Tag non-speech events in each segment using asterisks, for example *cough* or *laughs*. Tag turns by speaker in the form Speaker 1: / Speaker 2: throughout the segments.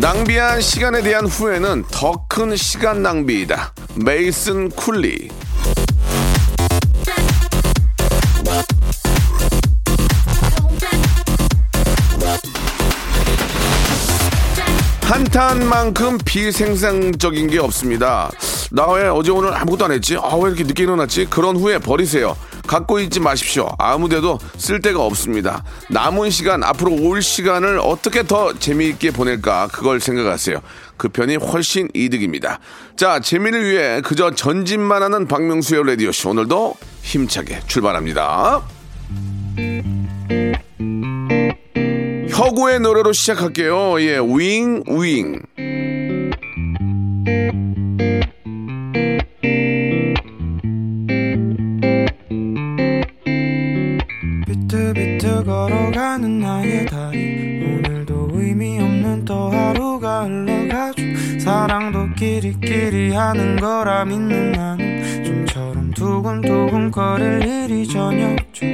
Speaker 1: 낭비한 시간에 대한 후회는 더 큰 시간 낭비이다 메이슨 쿨리 한탄만큼 비생산적인 게 없습니다. 나 왜 어제 오늘 아무것도 안 했지? 아, 왜 이렇게 늦게 일어났지? 그런 후에 버리세요. 갖고 있지 마십시오. 아무데도 쓸 데가 없습니다. 남은 시간, 앞으로 올 시간을 어떻게 더 재미있게 보낼까? 그걸 생각하세요. 그 편이 훨씬 이득입니다. 자, 재미를 위해 그저 전진만 하는 박명수의 라디오쇼. 오늘도 힘차게 출발합니다. 혁우의 노래로 시작할게요. 예, 윙, 윙.
Speaker 2: 사랑도 끼리끼리 하는 거라 믿는 나는 좀처럼 두근두근 거릴 일이 전혀 없죠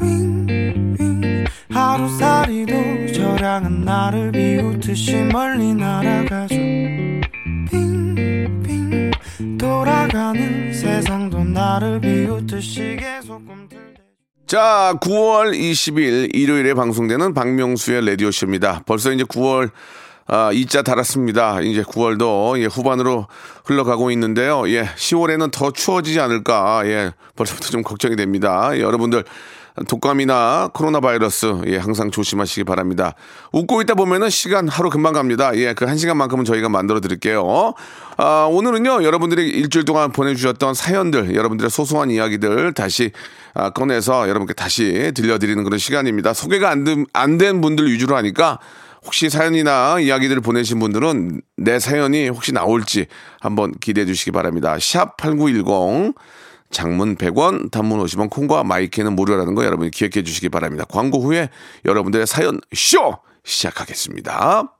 Speaker 2: 윙윙. 하루살이도 저량은 나를 비웃듯이 멀리 날아가죠. 빙빙. 돌아가는 세상도 나를 비웃듯이 계속 꿈틀대죠.
Speaker 1: 자, 9월 20일 일요일에 방송되는 박명수의 라디오쇼입니다. 벌써 이제 9월 아, 이자 달았습니다. 이제 9월도 예, 후반으로 흘러가고 있는데요. 예, 10월에는 더 추워지지 않을까. 예, 벌써부터 좀 걱정이 됩니다. 예, 여러분들 독감이나 코로나 바이러스 예, 항상 조심하시기 바랍니다. 웃고 있다 보면은 시간 하루 금방 갑니다. 예, 그 한 시간만큼은 저희가 만들어 드릴게요. 아, 오늘은요, 여러분들이 일주일 동안 보내주셨던 사연들, 여러분들의 소소한 이야기들 다시 아, 꺼내서 여러분께 다시 들려드리는 그런 시간입니다. 소개가 안 된 분들 위주로 하니까 혹시 사연이나 이야기들을 보내신 분들은 내 사연이 혹시 나올지 한번 기대해 주시기 바랍니다. 샵 8910 장문 100원, 단문 50원, 콩과 마이크는 무료라는 거 여러분이 기억해 주시기 바랍니다. 광고 후에 여러분들의 사연 쇼 시작하겠습니다.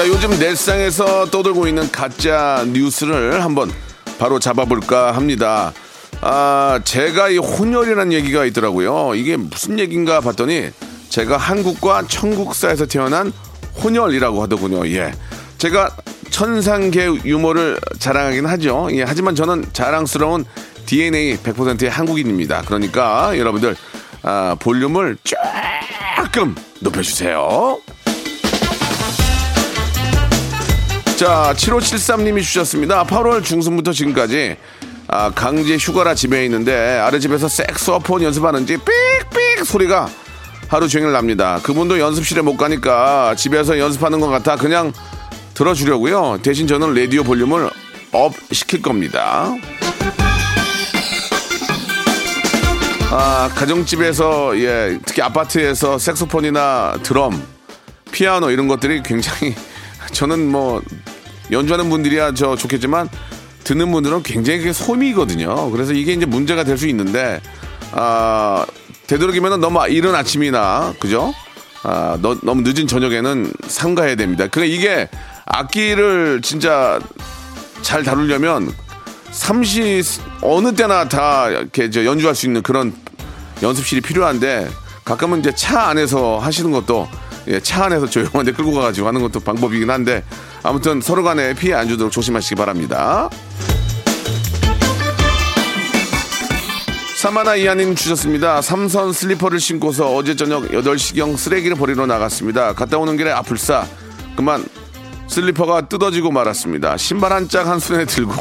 Speaker 1: 자, 요즘 넷상에서 떠들고 있는 가짜 뉴스를 한번 바로 잡아볼까 합니다. 아, 제가 이 혼혈이라는 얘기가 있더라고요. 이게 무슨 얘기인가 봤더니 제가 한국과 천국사에서 태어난 혼혈이라고 하더군요. 예. 제가 천상계 유머를 자랑하긴 하죠. 예. 하지만 저는 자랑스러운 DNA 100%의 한국인입니다. 그러니까 여러분들, 아, 볼륨을 조금 높여주세요. 자, 7573님이 주셨습니다. 8월 중순부터 지금까지 아, 강제 휴가라 집에 있는데 아래 집에서 색소폰 연습하는지 삑삑 소리가 하루 종일 납니다. 그분도 연습실에 못 가니까 집에서 연습하는 것 같아 그냥 들어주려고요. 대신 저는 라디오 볼륨을 up 시킬 겁니다. 아, 가정집에서 예, 특히 아파트에서 색소폰이나 드럼, 피아노 이런 것들이 굉장히 *laughs* 저는 뭐 연주하는 분들이야 저 좋겠지만 듣는 분들은 굉장히 그게 소미거든요. 그래서 이게 이제 문제가 될 수 있는데 아 되도록이면 너무 이른 아침이나 그죠? 아 너, 너무 늦은 저녁에는 삼가해야 됩니다. 그러니까 이게 악기를 진짜 잘 다루려면 삼시 어느 때나 다 이렇게 저 연주할 수 있는 그런 연습실이 필요한데 가끔은 이제 차 안에서 하시는 것도 예, 차 안에서 조용한 데 끌고 가가지고 하는 것도 방법이긴 한데 아무튼 서로 간에 피해 안 주도록 조심하시기 바랍니다. 사마나 이하님 주셨습니다. 삼선 슬리퍼를 신고서 어제 저녁 8시경 쓰레기를 버리러 나갔습니다. 갔다 오는 길에 아뿔싸. 그만 슬리퍼가 뜯어지고 말았습니다. 신발 한 짝 한 손에 들고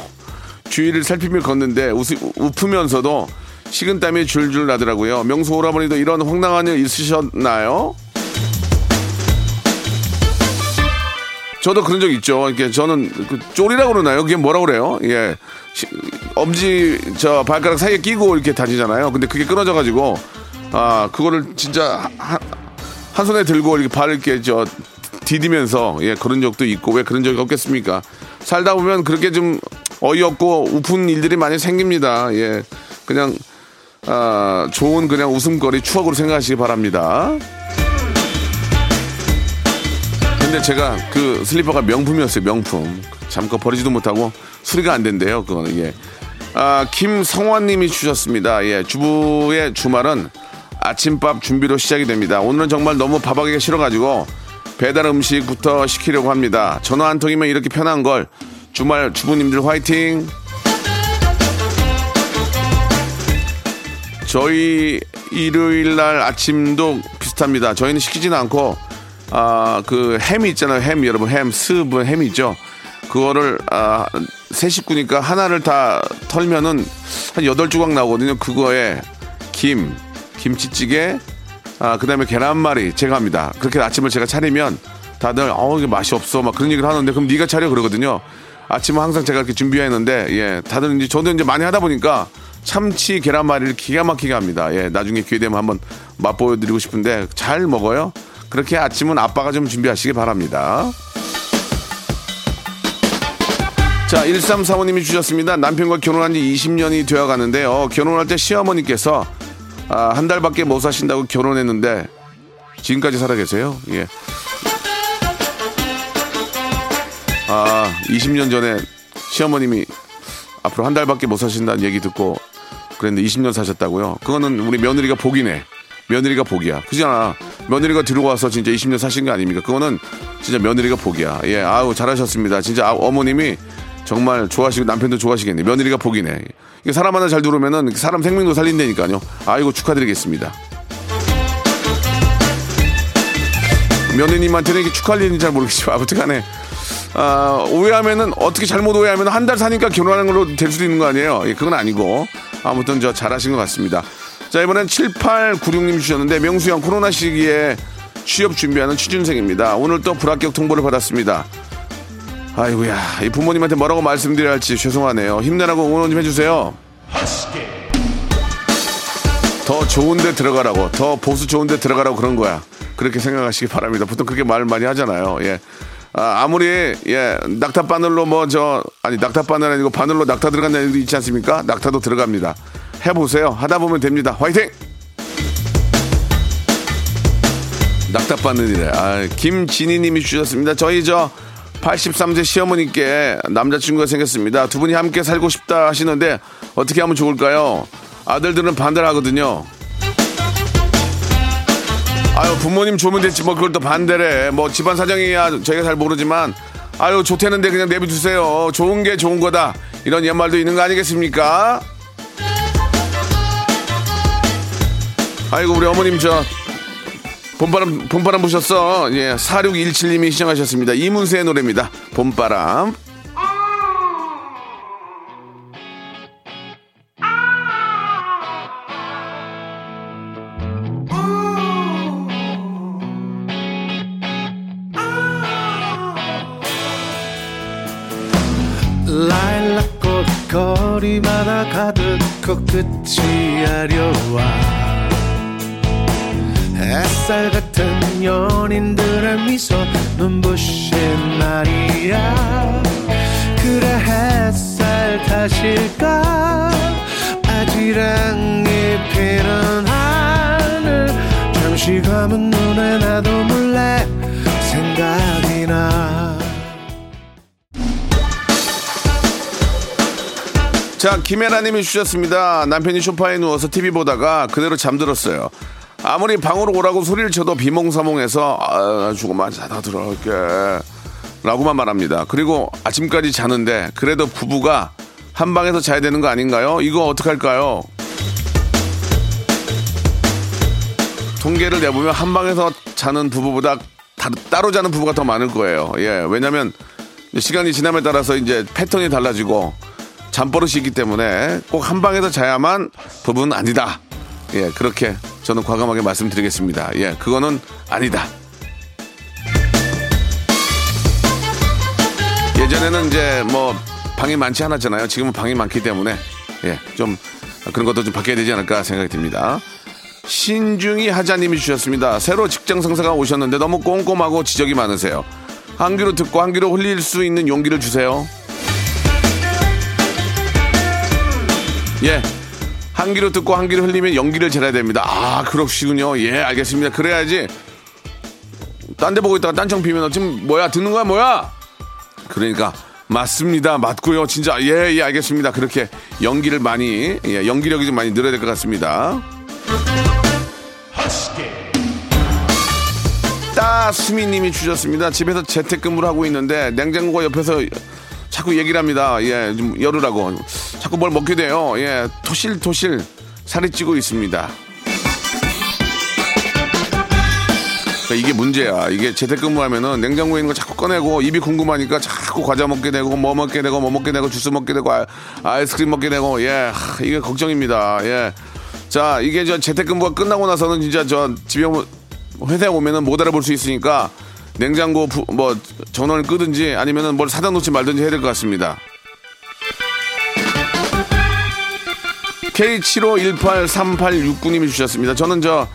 Speaker 1: 주위를 살피며 걷는데 웃, 웃으면서도 식은땀이 줄줄 나더라고요. 명수 오라버니도 이런 황당한 일 있으셨나요? 저도 그런 적 있죠. 이렇게 저는 그 쫄이라고 그러나요? 그게 뭐라 그래요? 예. 시- 엄지 저 발가락 사이에 끼고 이렇게 다니잖아요. 근데 그게 끊어져 가지고 아, 그거를 진짜 한, 한 손에 들고 이렇게 발을 이렇게 저 디디면서 예, 그런 적도 있고 왜 그런 적이 없겠습니까? 살다 보면 그렇게 좀 어이없고 우픈 일들이 많이 생깁니다. 예. 그냥 아, 좋은 그냥 웃음거리 추억으로 생각하시기 바랍니다. 근데 제가 그 슬리퍼가 명품이었어요, 명품. 잠깐 버리지도 못하고 수리가 안 된대요, 그거는, 예. 아, 김성환 님이 주셨습니다. 예, 주부의 주말은 아침밥 준비로 시작이 됩니다. 오늘은 정말 너무 밥하기가 싫어가지고 배달 음식부터 시키려고 합니다. 전화 한 통이면 이렇게 편한 걸 주말 주부님들 화이팅! 저희 일요일 날 아침도 비슷합니다. 저희는 시키지는 않고 아 그 햄이 있잖아요. 햄 여러분 햄 스브 햄 있죠. 그거를 아 세 식구니까 하나를 다 털면은 한 여덟 조각 나오거든요. 그거에 김 김치찌개 아 그다음에 계란말이 제가 합니다. 그렇게 아침을 제가 차리면 다들 어 이게 맛이 없어 막 그런 얘기를 하는데 그럼 네가 차려 그러거든요. 아침은 항상 제가 이렇게 준비했는데 예 다들 이제 저도 이제 많이 하다 보니까 참치 계란말이를 기가 막히게 합니다. 예 나중에 기회 되면 한번 맛보여드리고 싶은데 잘 먹어요. 그렇게 아침은 아빠가 좀 준비하시기 바랍니다. 자, 1345님이 주셨습니다. 남편과 결혼한 지 20년이 되어 가는데요. 결혼할 때 시어머니께서 아, 한 달밖에 못 사신다고 결혼했는데 지금까지 살아 계세요. 예. 아, 20년 전에 시어머님이 앞으로 한 달밖에 못 사신다는 얘기 듣고 그랬는데 20년 사셨다고요. 그거는 우리 며느리가 복이네. 며느리가 복이야. 그잖아. 며느리가 들어와서 진짜 20년 사신 거 아닙니까? 그거는 진짜 며느리가 복이야. 예, 아우 잘하셨습니다. 진짜 아, 어머님이 정말 좋아하시고 남편도 좋아하시겠네. 며느리가 복이네. 이게 사람 하나 잘 들어오면은 사람 생명도 살린다니까요. 아이고 축하드리겠습니다. 며느님한테는 이게 축하할 일인지 잘 모르겠지만 아무튼간에 아, 오해하면은 어떻게 잘못 오해하면 한 달 사니까 결혼하는 걸로 될 수도 있는 거 아니에요? 예, 그건 아니고 아무튼 저 잘하신 것 같습니다. 자 이번엔 7896님 주셨는데 명수 형 코로나 시기에 취업 준비하는 취준생입니다. 오늘 또 불합격 통보를 받았습니다. 아이고야 이 부모님한테 뭐라고 말씀드려야 할지 죄송하네요. 힘내라고 응원 좀 해주세요. 더 좋은데 들어가라고 더 보수 좋은데 들어가라고 그런 거야. 그렇게 생각하시기 바랍니다. 보통 그렇게 말 많이 하잖아요. 예. 아, 무리 예 낙타 바늘로 뭐 저 아니 낙타 바늘 아니고 바늘로 낙타 들어간다는 얘기도 있지 않습니까? 낙타도 들어갑니다. 해보세요. 하다 보면 됩니다. 화이팅! 낙타 바늘이래. 아, 김진희 님이 주셨습니다. 저희 저 83세 시어머니께 남자친구가 생겼습니다. 두 분이 함께 살고 싶다 하시는데 어떻게 하면 좋을까요? 아들들은 반대를 하거든요. 아유 부모님 좋으면 됐지 뭐 그걸 또 반대래 뭐 집안 사정이야 저희가 잘 모르지만 아유 좋대는데 그냥 내비두세요 좋은 게 좋은 거다 이런 연말도 있는 거 아니겠습니까 아이고 우리 어머님 저 봄바람 봄바람 부셨어. 예 4617님이 시청하셨습니다. 이문세의 노래입니다. 봄바람.
Speaker 2: 라일락꽃 거리마다 가득 코끝이 햇살 같은 연인들의 미소 눈부신 날이야 그래 햇살 탓일까 아지랑이 피는 하늘 잠시 감은 눈에 나도 몰래 생각이 나
Speaker 1: 자, 김혜라님이 주셨습니다. 남편이 소파에 누워서 TV 보다가 그대로 잠들었어요. 아무리 방으로 오라고 소리를 쳐도 비몽사몽해서 아, 조금만 자다 들어갈게. 라고만 말합니다. 그리고 아침까지 자는데 그래도 부부가 한 방에서 자야 되는 거 아닌가요? 이거 어떡할까요? 통계를 내보면 한 방에서 자는 부부보다 다- 따로 자는 부부가 더 많을 거예요. 예, 왜냐면 시간이 지남에 따라서 이제 패턴이 달라지고 잠버릇이 있기 때문에 꼭 한 방에서 자야만 부부는 아니다. 예, 그렇게 저는 과감하게 말씀드리겠습니다. 예, 그거는 아니다. 예전에는 이제 뭐 방이 많지 않았잖아요. 지금은 방이 많기 때문에 예, 좀 그런 것도 좀 바뀌어야 되지 않을까 생각이 듭니다. 신중히 하자님이 주셨습니다. 새로 직장 상사가 오셨는데 너무 꼼꼼하고 지적이 많으세요. 한 귀로 듣고 한 귀로 흘릴 수 있는 용기를 주세요. 예. 한 귀로 듣고 한 귀로 흘리면 연기를 잘해야 됩니다. 아, 그렇시군요. 예, 알겠습니다. 그래야지. 딴 데 보고 있다가 딴청 피면 지금 뭐야? 듣는 거야, 뭐야? 그러니까 맞습니다. 맞고요. 진짜 예, 예, 알겠습니다. 그렇게 연기를 많이 예, 연기력이 좀 많이 늘어야 될 것 같습니다. 따수미님이 주셨습니다. 집에서 재택근무를 하고 있는데 냉장고 옆에서 자꾸 얘기를 합니다. 예, 좀 열으라고. 자꾸 뭘 먹게 돼요. 예, 토실토실 살이 찌고 있습니다. 그러니까 이게 문제야. 이게 재택근무하면은 냉장고에 있는 거 자꾸 꺼내고 입이 궁금하니까 자꾸 과자 먹게 되고 뭐 먹게 되고 뭐 먹게 되고 주스 먹게 되고 아, 아이스크림 먹게 되고 예, 하, 이게 걱정입니다. 예. 자, 이게 저 재택근무가 끝나고 나서는 진짜 저 집에 회사에 오면은 못 알아볼 수 있으니까 냉장고 부- 뭐 전원을 끄든지 아니면은 뭘 사다 놓지 말든지 해야 될 것 같습니다. K75183869님이 주셨습니다. 저는 저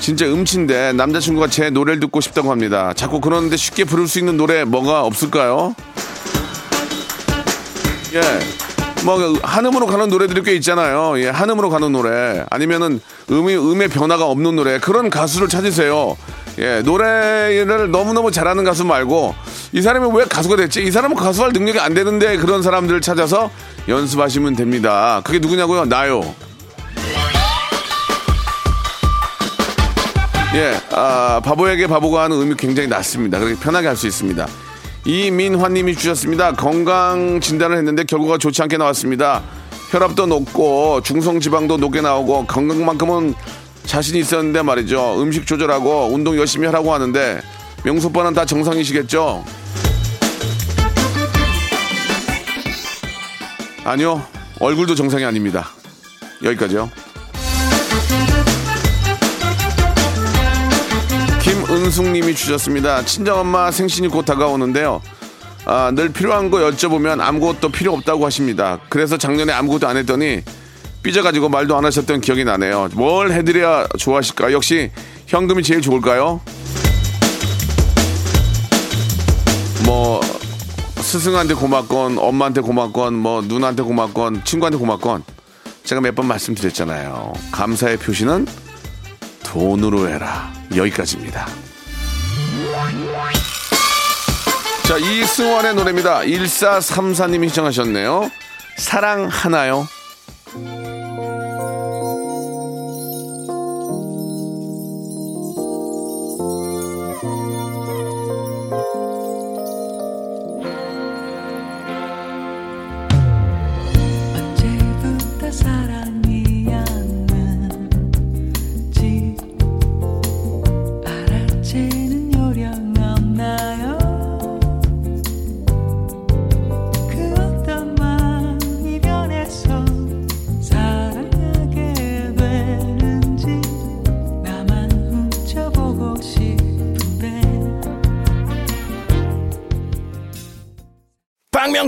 Speaker 1: 진짜 음치인데 남자친구가 제 노래를 듣고 싶다고 합니다. 자꾸 그러는데 쉽게 부를 수 있는 노래 뭐가 없을까요? 예. 뭐 한음으로 가는 노래들이 꽤 있잖아요. 예, 한음으로 가는 노래 아니면은 음이 음의 변화가 없는 노래 그런 가수를 찾으세요. 예, 노래를 너무너무 잘하는 가수 말고 이 사람이 왜 가수가 됐지? 이 사람은 가수할 능력이 안 되는데 그런 사람들을 찾아서 연습하시면 됩니다. 그게 누구냐고요? 나요. 예, 아, 바보에게 바보가 하는 의미 굉장히 낮습니다. 그렇게 편하게 할 수 있습니다. 이민환님이 주셨습니다. 건강 진단을 했는데 결과가 좋지 않게 나왔습니다. 혈압도 높고 중성지방도 높게 나오고 건강만큼은 자신 있었는데 말이죠. 음식 조절하고 운동 열심히 하라고 하는데 명수 오빠는 다 정상이시겠죠? 아니요. 얼굴도 정상이 아닙니다. 여기까지요. 김은숙님이 주셨습니다. 친정엄마 생신이 곧 다가오는데요. 아, 늘 필요한 거 여쭤보면 아무것도 필요 없다고 하십니다. 그래서 작년에 아무것도 안 했더니 삐져가지고 말도 안 하셨던 기억이 나네요. 뭘 해드려야 좋아하실까? 역시 현금이 제일 좋을까요? 뭐 스승한테 고맙건 엄마한테 고맙건 뭐 누나한테 고맙건 친구한테 고맙건 제가 몇 번 말씀드렸잖아요. 감사의 표시는 돈으로 해라. 여기까지입니다. 자, 이승환의 노래입니다. 1434님이 시청하셨네요. 사랑하나요?
Speaker 3: 언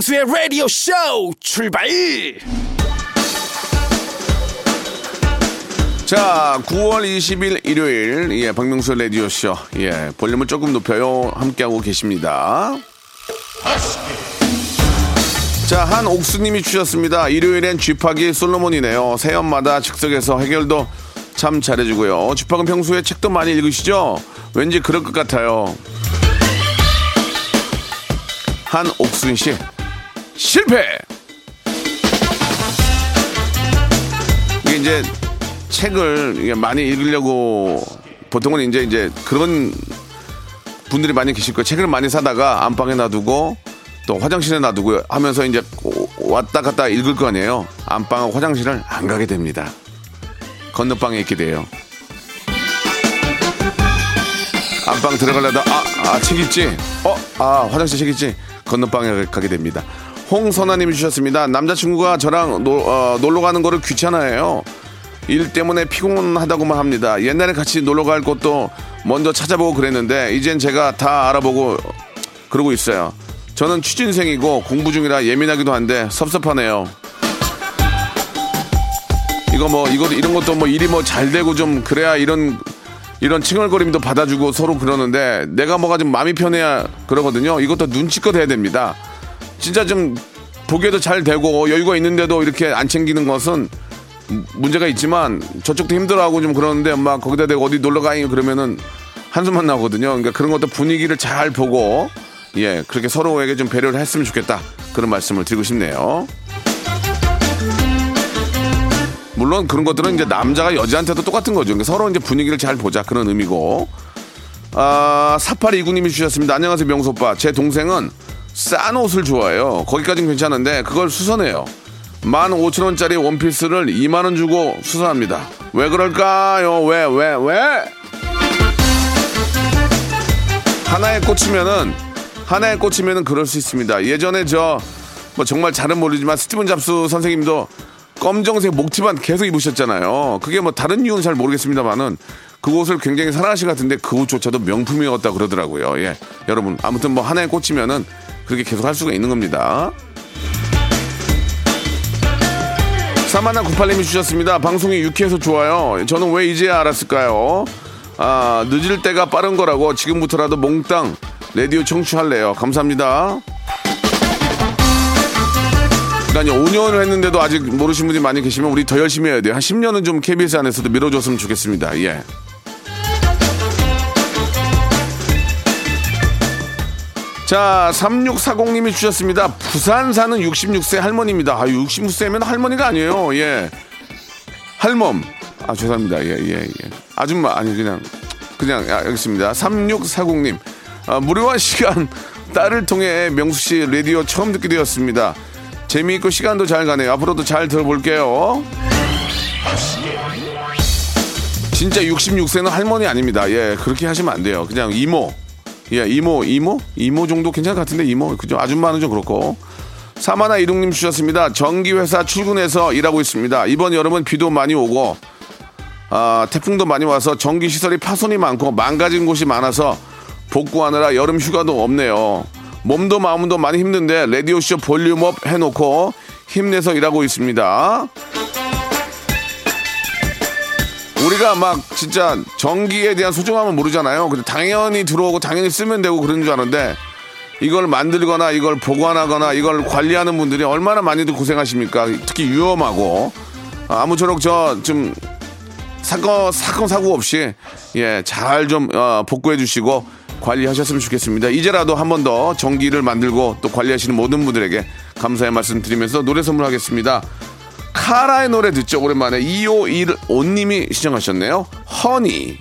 Speaker 4: 박명수의 라디오 쇼 출발
Speaker 1: 자, 9월 20일 일요일, 예, 박명수 라디오 쇼. 예, 볼륨을 조금 높여요. 함께하고 계십니다. 자, 한 옥수님이 주셨습니다. 일요일엔 쥐팍이 솔로몬이네요. 새연마다 즉석에서 해결도 참 잘해주고요. 쥐팍은 평소에 책도 많이 읽으시죠? 왠지 그럴 것 같아요. 한옥순 씨, 실패! 이게 이제 책을 많이 읽으려고 보통은 이제 이제 그런 분들이 많이 계실 거예요. 책을 많이 사다가 안방에 놔두고 또 화장실에 놔두고 하면서 이제 왔다 갔다 읽을 거 아니에요. 안방하고 화장실을 안 가게 됩니다. 건너방에 있게 돼요. 안방 들어가려다 아, 아, 책 있지? 어, 아, 화장실 책 있지? 건너방에 가게 됩니다. 홍선아님이 주셨습니다. 남자친구가 저랑 노, 어, 놀러 가는 거를 귀찮아해요. 일 때문에 피곤하다고만 합니다. 옛날에 같이 놀러 갈 곳도 먼저 찾아보고 그랬는데 이젠 제가 다 알아보고 그러고 있어요. 저는 취준생이고 공부 중이라 예민하기도 한데 섭섭하네요. 이거 뭐 이거 이런 것도 뭐 일이 뭐 잘 되고 좀 그래야 이런 이런 칭얼거림도 받아주고 서로 그러는데 내가 뭐가 좀 마음이 편해야 그러거든요. 이것도 눈치껏 해야 됩니다. 진짜 좀 보기에도 잘 되고 여유가 있는데도 이렇게 안 챙기는 것은 문제가 있지만 저쪽도 힘들어하고 좀 그러는데 막 거기다 대고 어디 놀러 가요 그러면은 한숨만 나거든요. 그러니까 그런 것도 분위기를 잘 보고 예 그렇게 서로에게 좀 배려를 했으면 좋겠다 그런 말씀을 드리고 싶네요. 물론 그런 것들은 이제 남자가 여자한테도 똑같은 거죠. 그러니까 서로 이제 분위기를 잘 보자 그런 의미고. 아, 4829님이 주셨습니다. 안녕하세요, 명소 오빠. 제 동생은 싼 옷을 좋아해요. 거기까진 괜찮은데 그걸 수선해요. 15,000원짜리 원피스를 2만원 주고 수선합니다. 왜 그럴까요? 왜, 왜, 왜? 하나에 꽂히면은, 하나에 꽂히면은 그럴 수 있습니다. 예전에 저, 뭐 정말 잘은 모르지만 스티븐 잡스 선생님도 검정색 목티만 계속 입으셨잖아요. 그게 뭐 다른 이유는 잘 모르겠습니다만은 그 옷을 굉장히 사랑하시 같은데 그 옷조차도 명품이었다 그러더라고요. 예. 여러분, 아무튼 뭐 하나에 꽂히면은 그렇게 계속 할 수가 있는 겁니다. 사마나 98님이 주셨습니다. 방송이 유쾌해서 좋아요. 저는 왜 이제야 알았을까요? 아, 늦을 때가 빠른 거라고 지금부터라도 몽땅 라디오 청취할래요. 감사합니다. 그러니까 5년을 했는데도 아직 모르신 분이 많이 계시면 우리 더 열심히 해야 돼요. 한 10년은 좀 KBS 안에서도 밀어줬으면 좋겠습니다. 예. 자, 3640님이 주셨습니다. 부산 사는 66세 할머니입니다. 아, 66세면 할머니가 아니에요. 예. 할멈. 아, 죄송합니다. 예, 예, 예. 아줌마. 아니, 그냥, 그냥, 아, 알겠습니다. 3640님. 아, 무료한 시간, 딸을 통해 명수 씨 라디오 처음 듣게 되었습니다. 재미있고 시간도 잘 가네요. 앞으로도 잘 들어볼게요. 진짜 66세는 할머니 아닙니다. 예, 그렇게 하시면 안 돼요. 그냥 이모. 예, 이모, 이모? 이모 정도 괜찮을 것 같은데, 이모. 그죠? 아줌마는 좀 그렇고. 사마나 이동님 주셨습니다. 전기회사 출근해서 일하고 있습니다. 이번 여름은 비도 많이 오고, 아, 태풍도 많이 와서 전기시설이 파손이 많고 망가진 곳이 많아서 복구하느라 여름 휴가도 없네요. 몸도 마음도 많이 힘든데, 라디오쇼 볼륨업 해놓고 힘내서 일하고 있습니다. 우리가 막 진짜 전기에 대한 소중함을 모르잖아요. 근데 당연히 들어오고 당연히 쓰면 되고 그런 줄 아는데 이걸 만들거나 이걸 보관하거나 이걸 관리하는 분들이 얼마나 많이들 고생하십니까? 특히 위험하고 아, 아무쪼록 저 좀 사건 사건 사고 없이 예 잘좀 어, 복구해 주시고 관리하셨으면 좋겠습니다. 이제라도 한 번더 전기를 만들고 또 관리하시는 모든 분들에게 감사의 말씀 드리면서 노래 선물하겠습니다. 카라의 노래 듣죠 오랜만에 2515님이 시청하셨네요 허니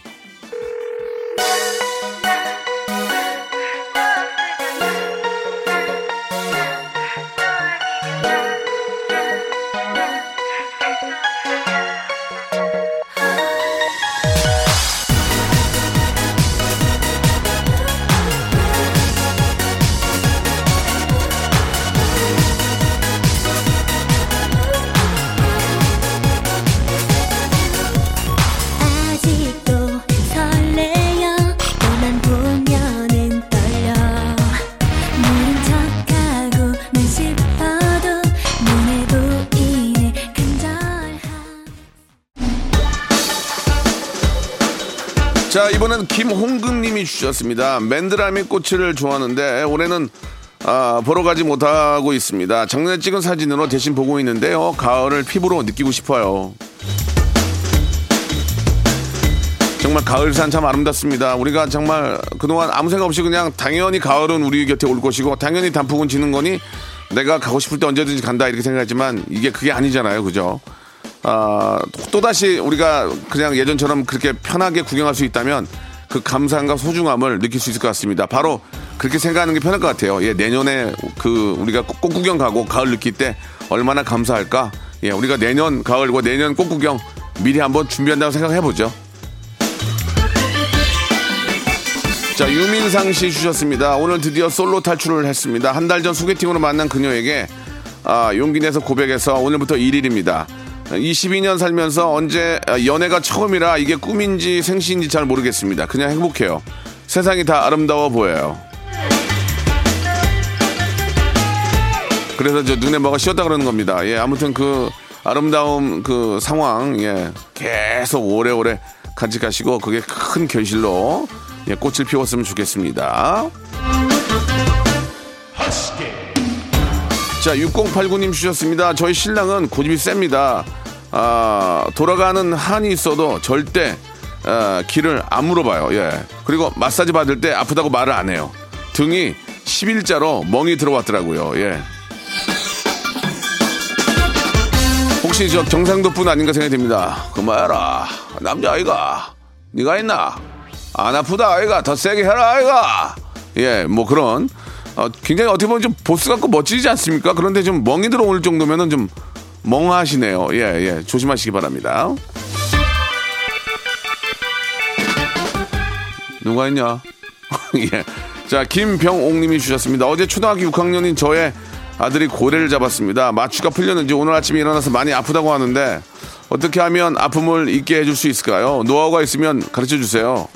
Speaker 1: 김홍근님이 주셨습니다 맨드라미 꽃을 좋아하는데 올해는 아, 보러 가지 못하고 있습니다 작년에 찍은 사진으로 대신 보고 있는데요 가을을 피부로 느끼고 싶어요 정말 가을산 참 아름답습니다. 우리가 정말 그동안 아무 생각 없이 그냥 당연히 가을은 우리 곁에 올 것이고 당연히 단풍은 지는 거니 내가 가고 싶을 때 언제든지 간다 이렇게 생각하지만 이게 그게 아니잖아요. 그죠? 아, 또다시 우리가 그냥 예전처럼 그렇게 편하게 구경할 수 있다면 그 감사함과 소중함을 느낄 수 있을 것 같습니다. 바로 그렇게 생각하는 게 편할 것 같아요. 예, 내년에 그 우리가 꽃 구경 가고 가을 느낄 때 얼마나 감사할까? 예, 우리가 내년 가을과 내년 꽃 구경 미리 한번 준비한다고 생각해 보죠. 자, 유민상 씨 주셨습니다. 오늘 드디어 솔로 탈출을 했습니다. 한 달 전 소개팅으로 만난 그녀에게 아, 용기 내서 고백해서 오늘부터 1일입니다. 22년 살면서 언제 연애가 처음이라 이게 꿈인지 생시인지 잘 모르겠습니다. 그냥 행복해요. 세상이 다 아름다워 보여요. 그래서 저 눈에 뭐가 씌었다 그러는 겁니다. 예, 아무튼 그 아름다움 그 상황, 예, 계속 오래오래 간직하시고 그게 큰 결실로 예, 꽃을 피웠으면 좋겠습니다. 자, 6089님 주셨습니다. 저희 신랑은 고집이 셉니다. 아, 돌아가는 한이 있어도 절대 아, 길을 안 물어봐요. 예. 그리고 마사지 받을 때 아프다고 말을 안 해요. 등이 10일자로 멍이 들어왔더라고요. 예. 혹시 저 경상도 분 아닌가 생각이 듭니다. 그만해라. 남자 아이가. 네가 있나? 안 아프다 아이가. 더 세게 해라 아이가. 예, 뭐 그런 어, 굉장히 어떻게 보면 좀 보스 같고 멋지지 않습니까? 그런데 좀 멍이 들어올 정도면은 좀 멍하시네요. 예, 예. 조심하시기 바랍니다. 누가 있냐? *laughs* 예. 자, 김병옥 님이 주셨습니다. 어제 초등학교 6학년인 저의 아들이 고래를 잡았습니다. 마취가 풀렸는지 오늘 아침에 일어나서 많이 아프다고 하는데 어떻게 하면 아픔을 잊게 해줄 수 있을까요? 노하우가 있으면 가르쳐 주세요.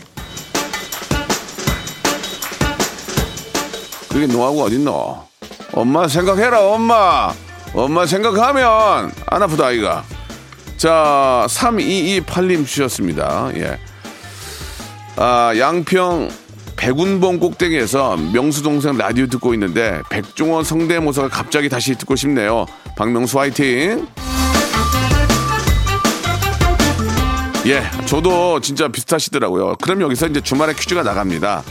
Speaker 1: 그게 노하우가 어딨노? 엄마 생각해라, 엄마! 엄마 생각하면 안 아프다, 아이가. 자, 3228님 주셨습니다. 예. 아, 양평 백운봉 꼭대기에서 명수 동생 라디오 듣고 있는데 백종원 성대모사가 갑자기 다시 듣고 싶네요. 박명수 화이팅. 예, 저도 진짜 비슷하시더라고요. 그럼 여기서 이제 주말에 퀴즈가 나갑니다.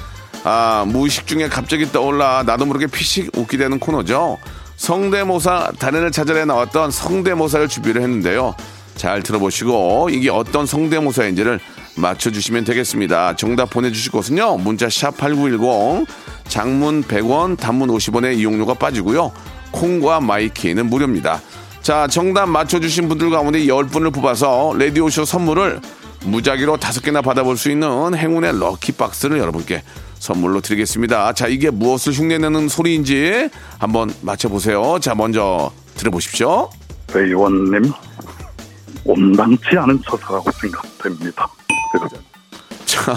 Speaker 1: 아, 무의식 중에 갑자기 떠올라 나도 모르게 피식 웃게 되는 코너죠. 성대모사 달인을 찾아라 나왔던 성대모사를 준비를 했는데요. 잘 들어보시고 이게 어떤 성대모사인지를 맞춰주시면 되겠습니다. 정답 보내주실 곳은요. 문자 샵 8910 장문 100원 단문 50원의 이용료가 빠지고요. 콩과 마이K는 무료입니다. 자 정답 맞춰주신 분들 가운데 10분을 뽑아서 라디오쇼 선물을 무작위로 다섯 개나 받아볼 수 있는 행운의 럭키박스를 여러분께 선물로 드리겠습니다. 자 이게 무엇을 흉내내는 소리인지 한번 맞춰보세요. 자 먼저 들어보십시오.
Speaker 5: 의원님 온당치 않은 처사라고 생각됩니다.
Speaker 1: 자,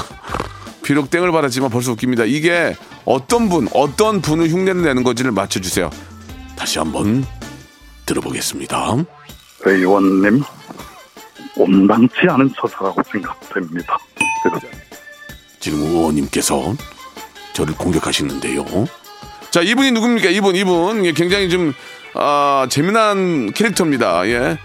Speaker 1: 비록 땡을 받았지만 벌써 웃깁니다. 이게 어떤 분, 어떤 분을 흉내를 내는 건지를 맞춰주세요. 다시 한번 들어보겠습니다.
Speaker 5: 의원님 온당치 않은 처사라고 생각됩니다.
Speaker 1: 지금 의원님께서 저를 공격하시는데요. 자, 이분이 누굽니까? 이분, 이분. 예, 굉장히 좀, 아, 재미난 캐릭터입니다. 예.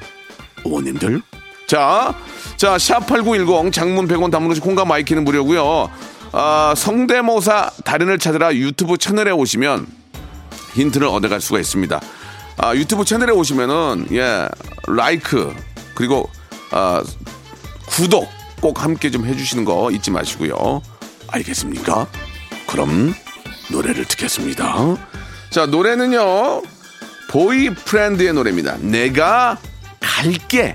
Speaker 1: 의원님들. 자, 자, 샵8910 장문 100원 단문으로 콩과 마이K는 무료고요 아, 성대모사 달인을 찾아라 유튜브 채널에 오시면 힌트를 얻어갈 수가 있습니다. 아, 유튜브 채널에 오시면은, 예, 라이크, 그리고, 아, 구독 꼭 함께 좀 해주시는 거 잊지 마시고요. 알겠습니까? 그럼 노래를 듣겠습니다. 자, 노래는요, 보이프렌드의 노래입니다. 내가 갈게.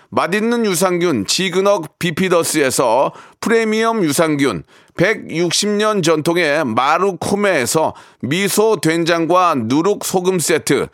Speaker 1: 맛있는 유산균 지그넉 비피더스에서 프리미엄 유산균, 160년 전통의 마루코메에서 미소 된장과 누룩 소금 세트,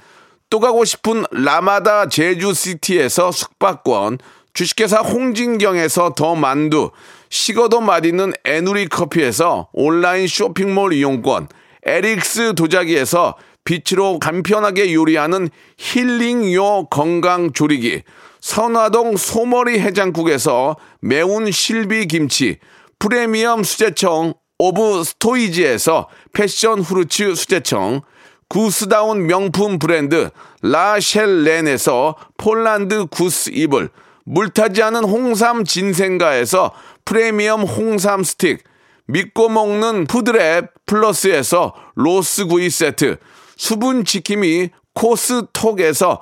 Speaker 1: 또 가고 싶은 라마다 제주시티에서 숙박권, 주식회사 홍진경에서 더 만두, 식어도 맛있는 에누리 커피에서 온라인 쇼핑몰 이용권, 에릭스 도자기에서 빛으로 간편하게 요리하는 힐링요 건강 조리기, 선화동 소머리 해장국에서 매운 실비 김치, 프리미엄 수제청 오브 스토이지에서 passion fruits 수제청, goose down 명품 브랜드 라셸렌에서 폴란드 goose 이불, 물타지 않은 홍삼 진생가에서 프리미엄 홍삼 스틱, 믿고 먹는 푸드랩 플러스에서 로스 구이 세트, 수분 지킴이 코스톡에서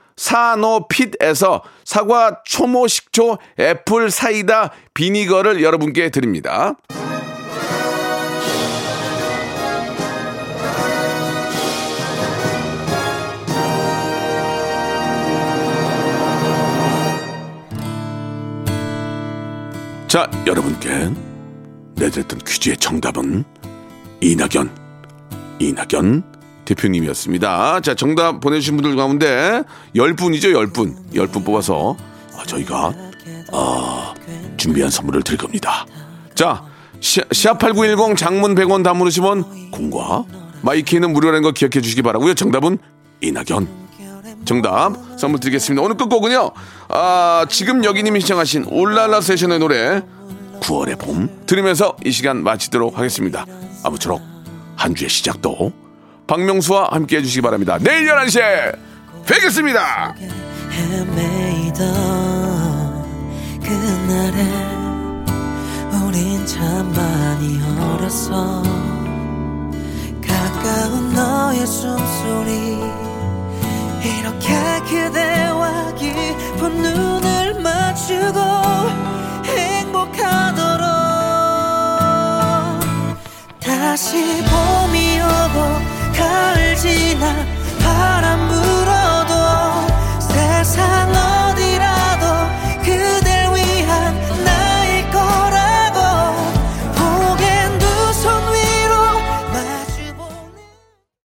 Speaker 1: 사노핏에서 사과 초모 식초 애플 사이다 비니거를 여러분께 드립니다. 자, 여러분께 내드렸던 퀴즈의 정답은 이낙연, 이낙연 대표님이었습니다. 자, 정답 보내주신 분들 가운데 10분이죠, 10분. 10분 뽑아서 아, 저희가 아, 준비한 선물을 드릴 겁니다. 자, 샵8910 장문 100원 단문 50원 콩과 마이K는 무료라는 거 기억해 주시기 바라고요. 정답은 이낙연. 정답 선물 드리겠습니다. 오늘 끝곡은요. 아, 지금 여기님이 시청하신 올랄라 세션의 노래 9월의 봄 들으면서 이 시간 마치도록 하겠습니다. 아무쪼록 한 주의 시작도 박명수와 함께 해주시기 바랍니다. 내일 11시에 뵙겠습니다. 그날에 우린 참 많이 얼었어 가까운 너의 숨소리 이렇게 그대와 깊은 눈을 맞추고 행복하도록 다시 봄이 오고 가을 지나 바람 불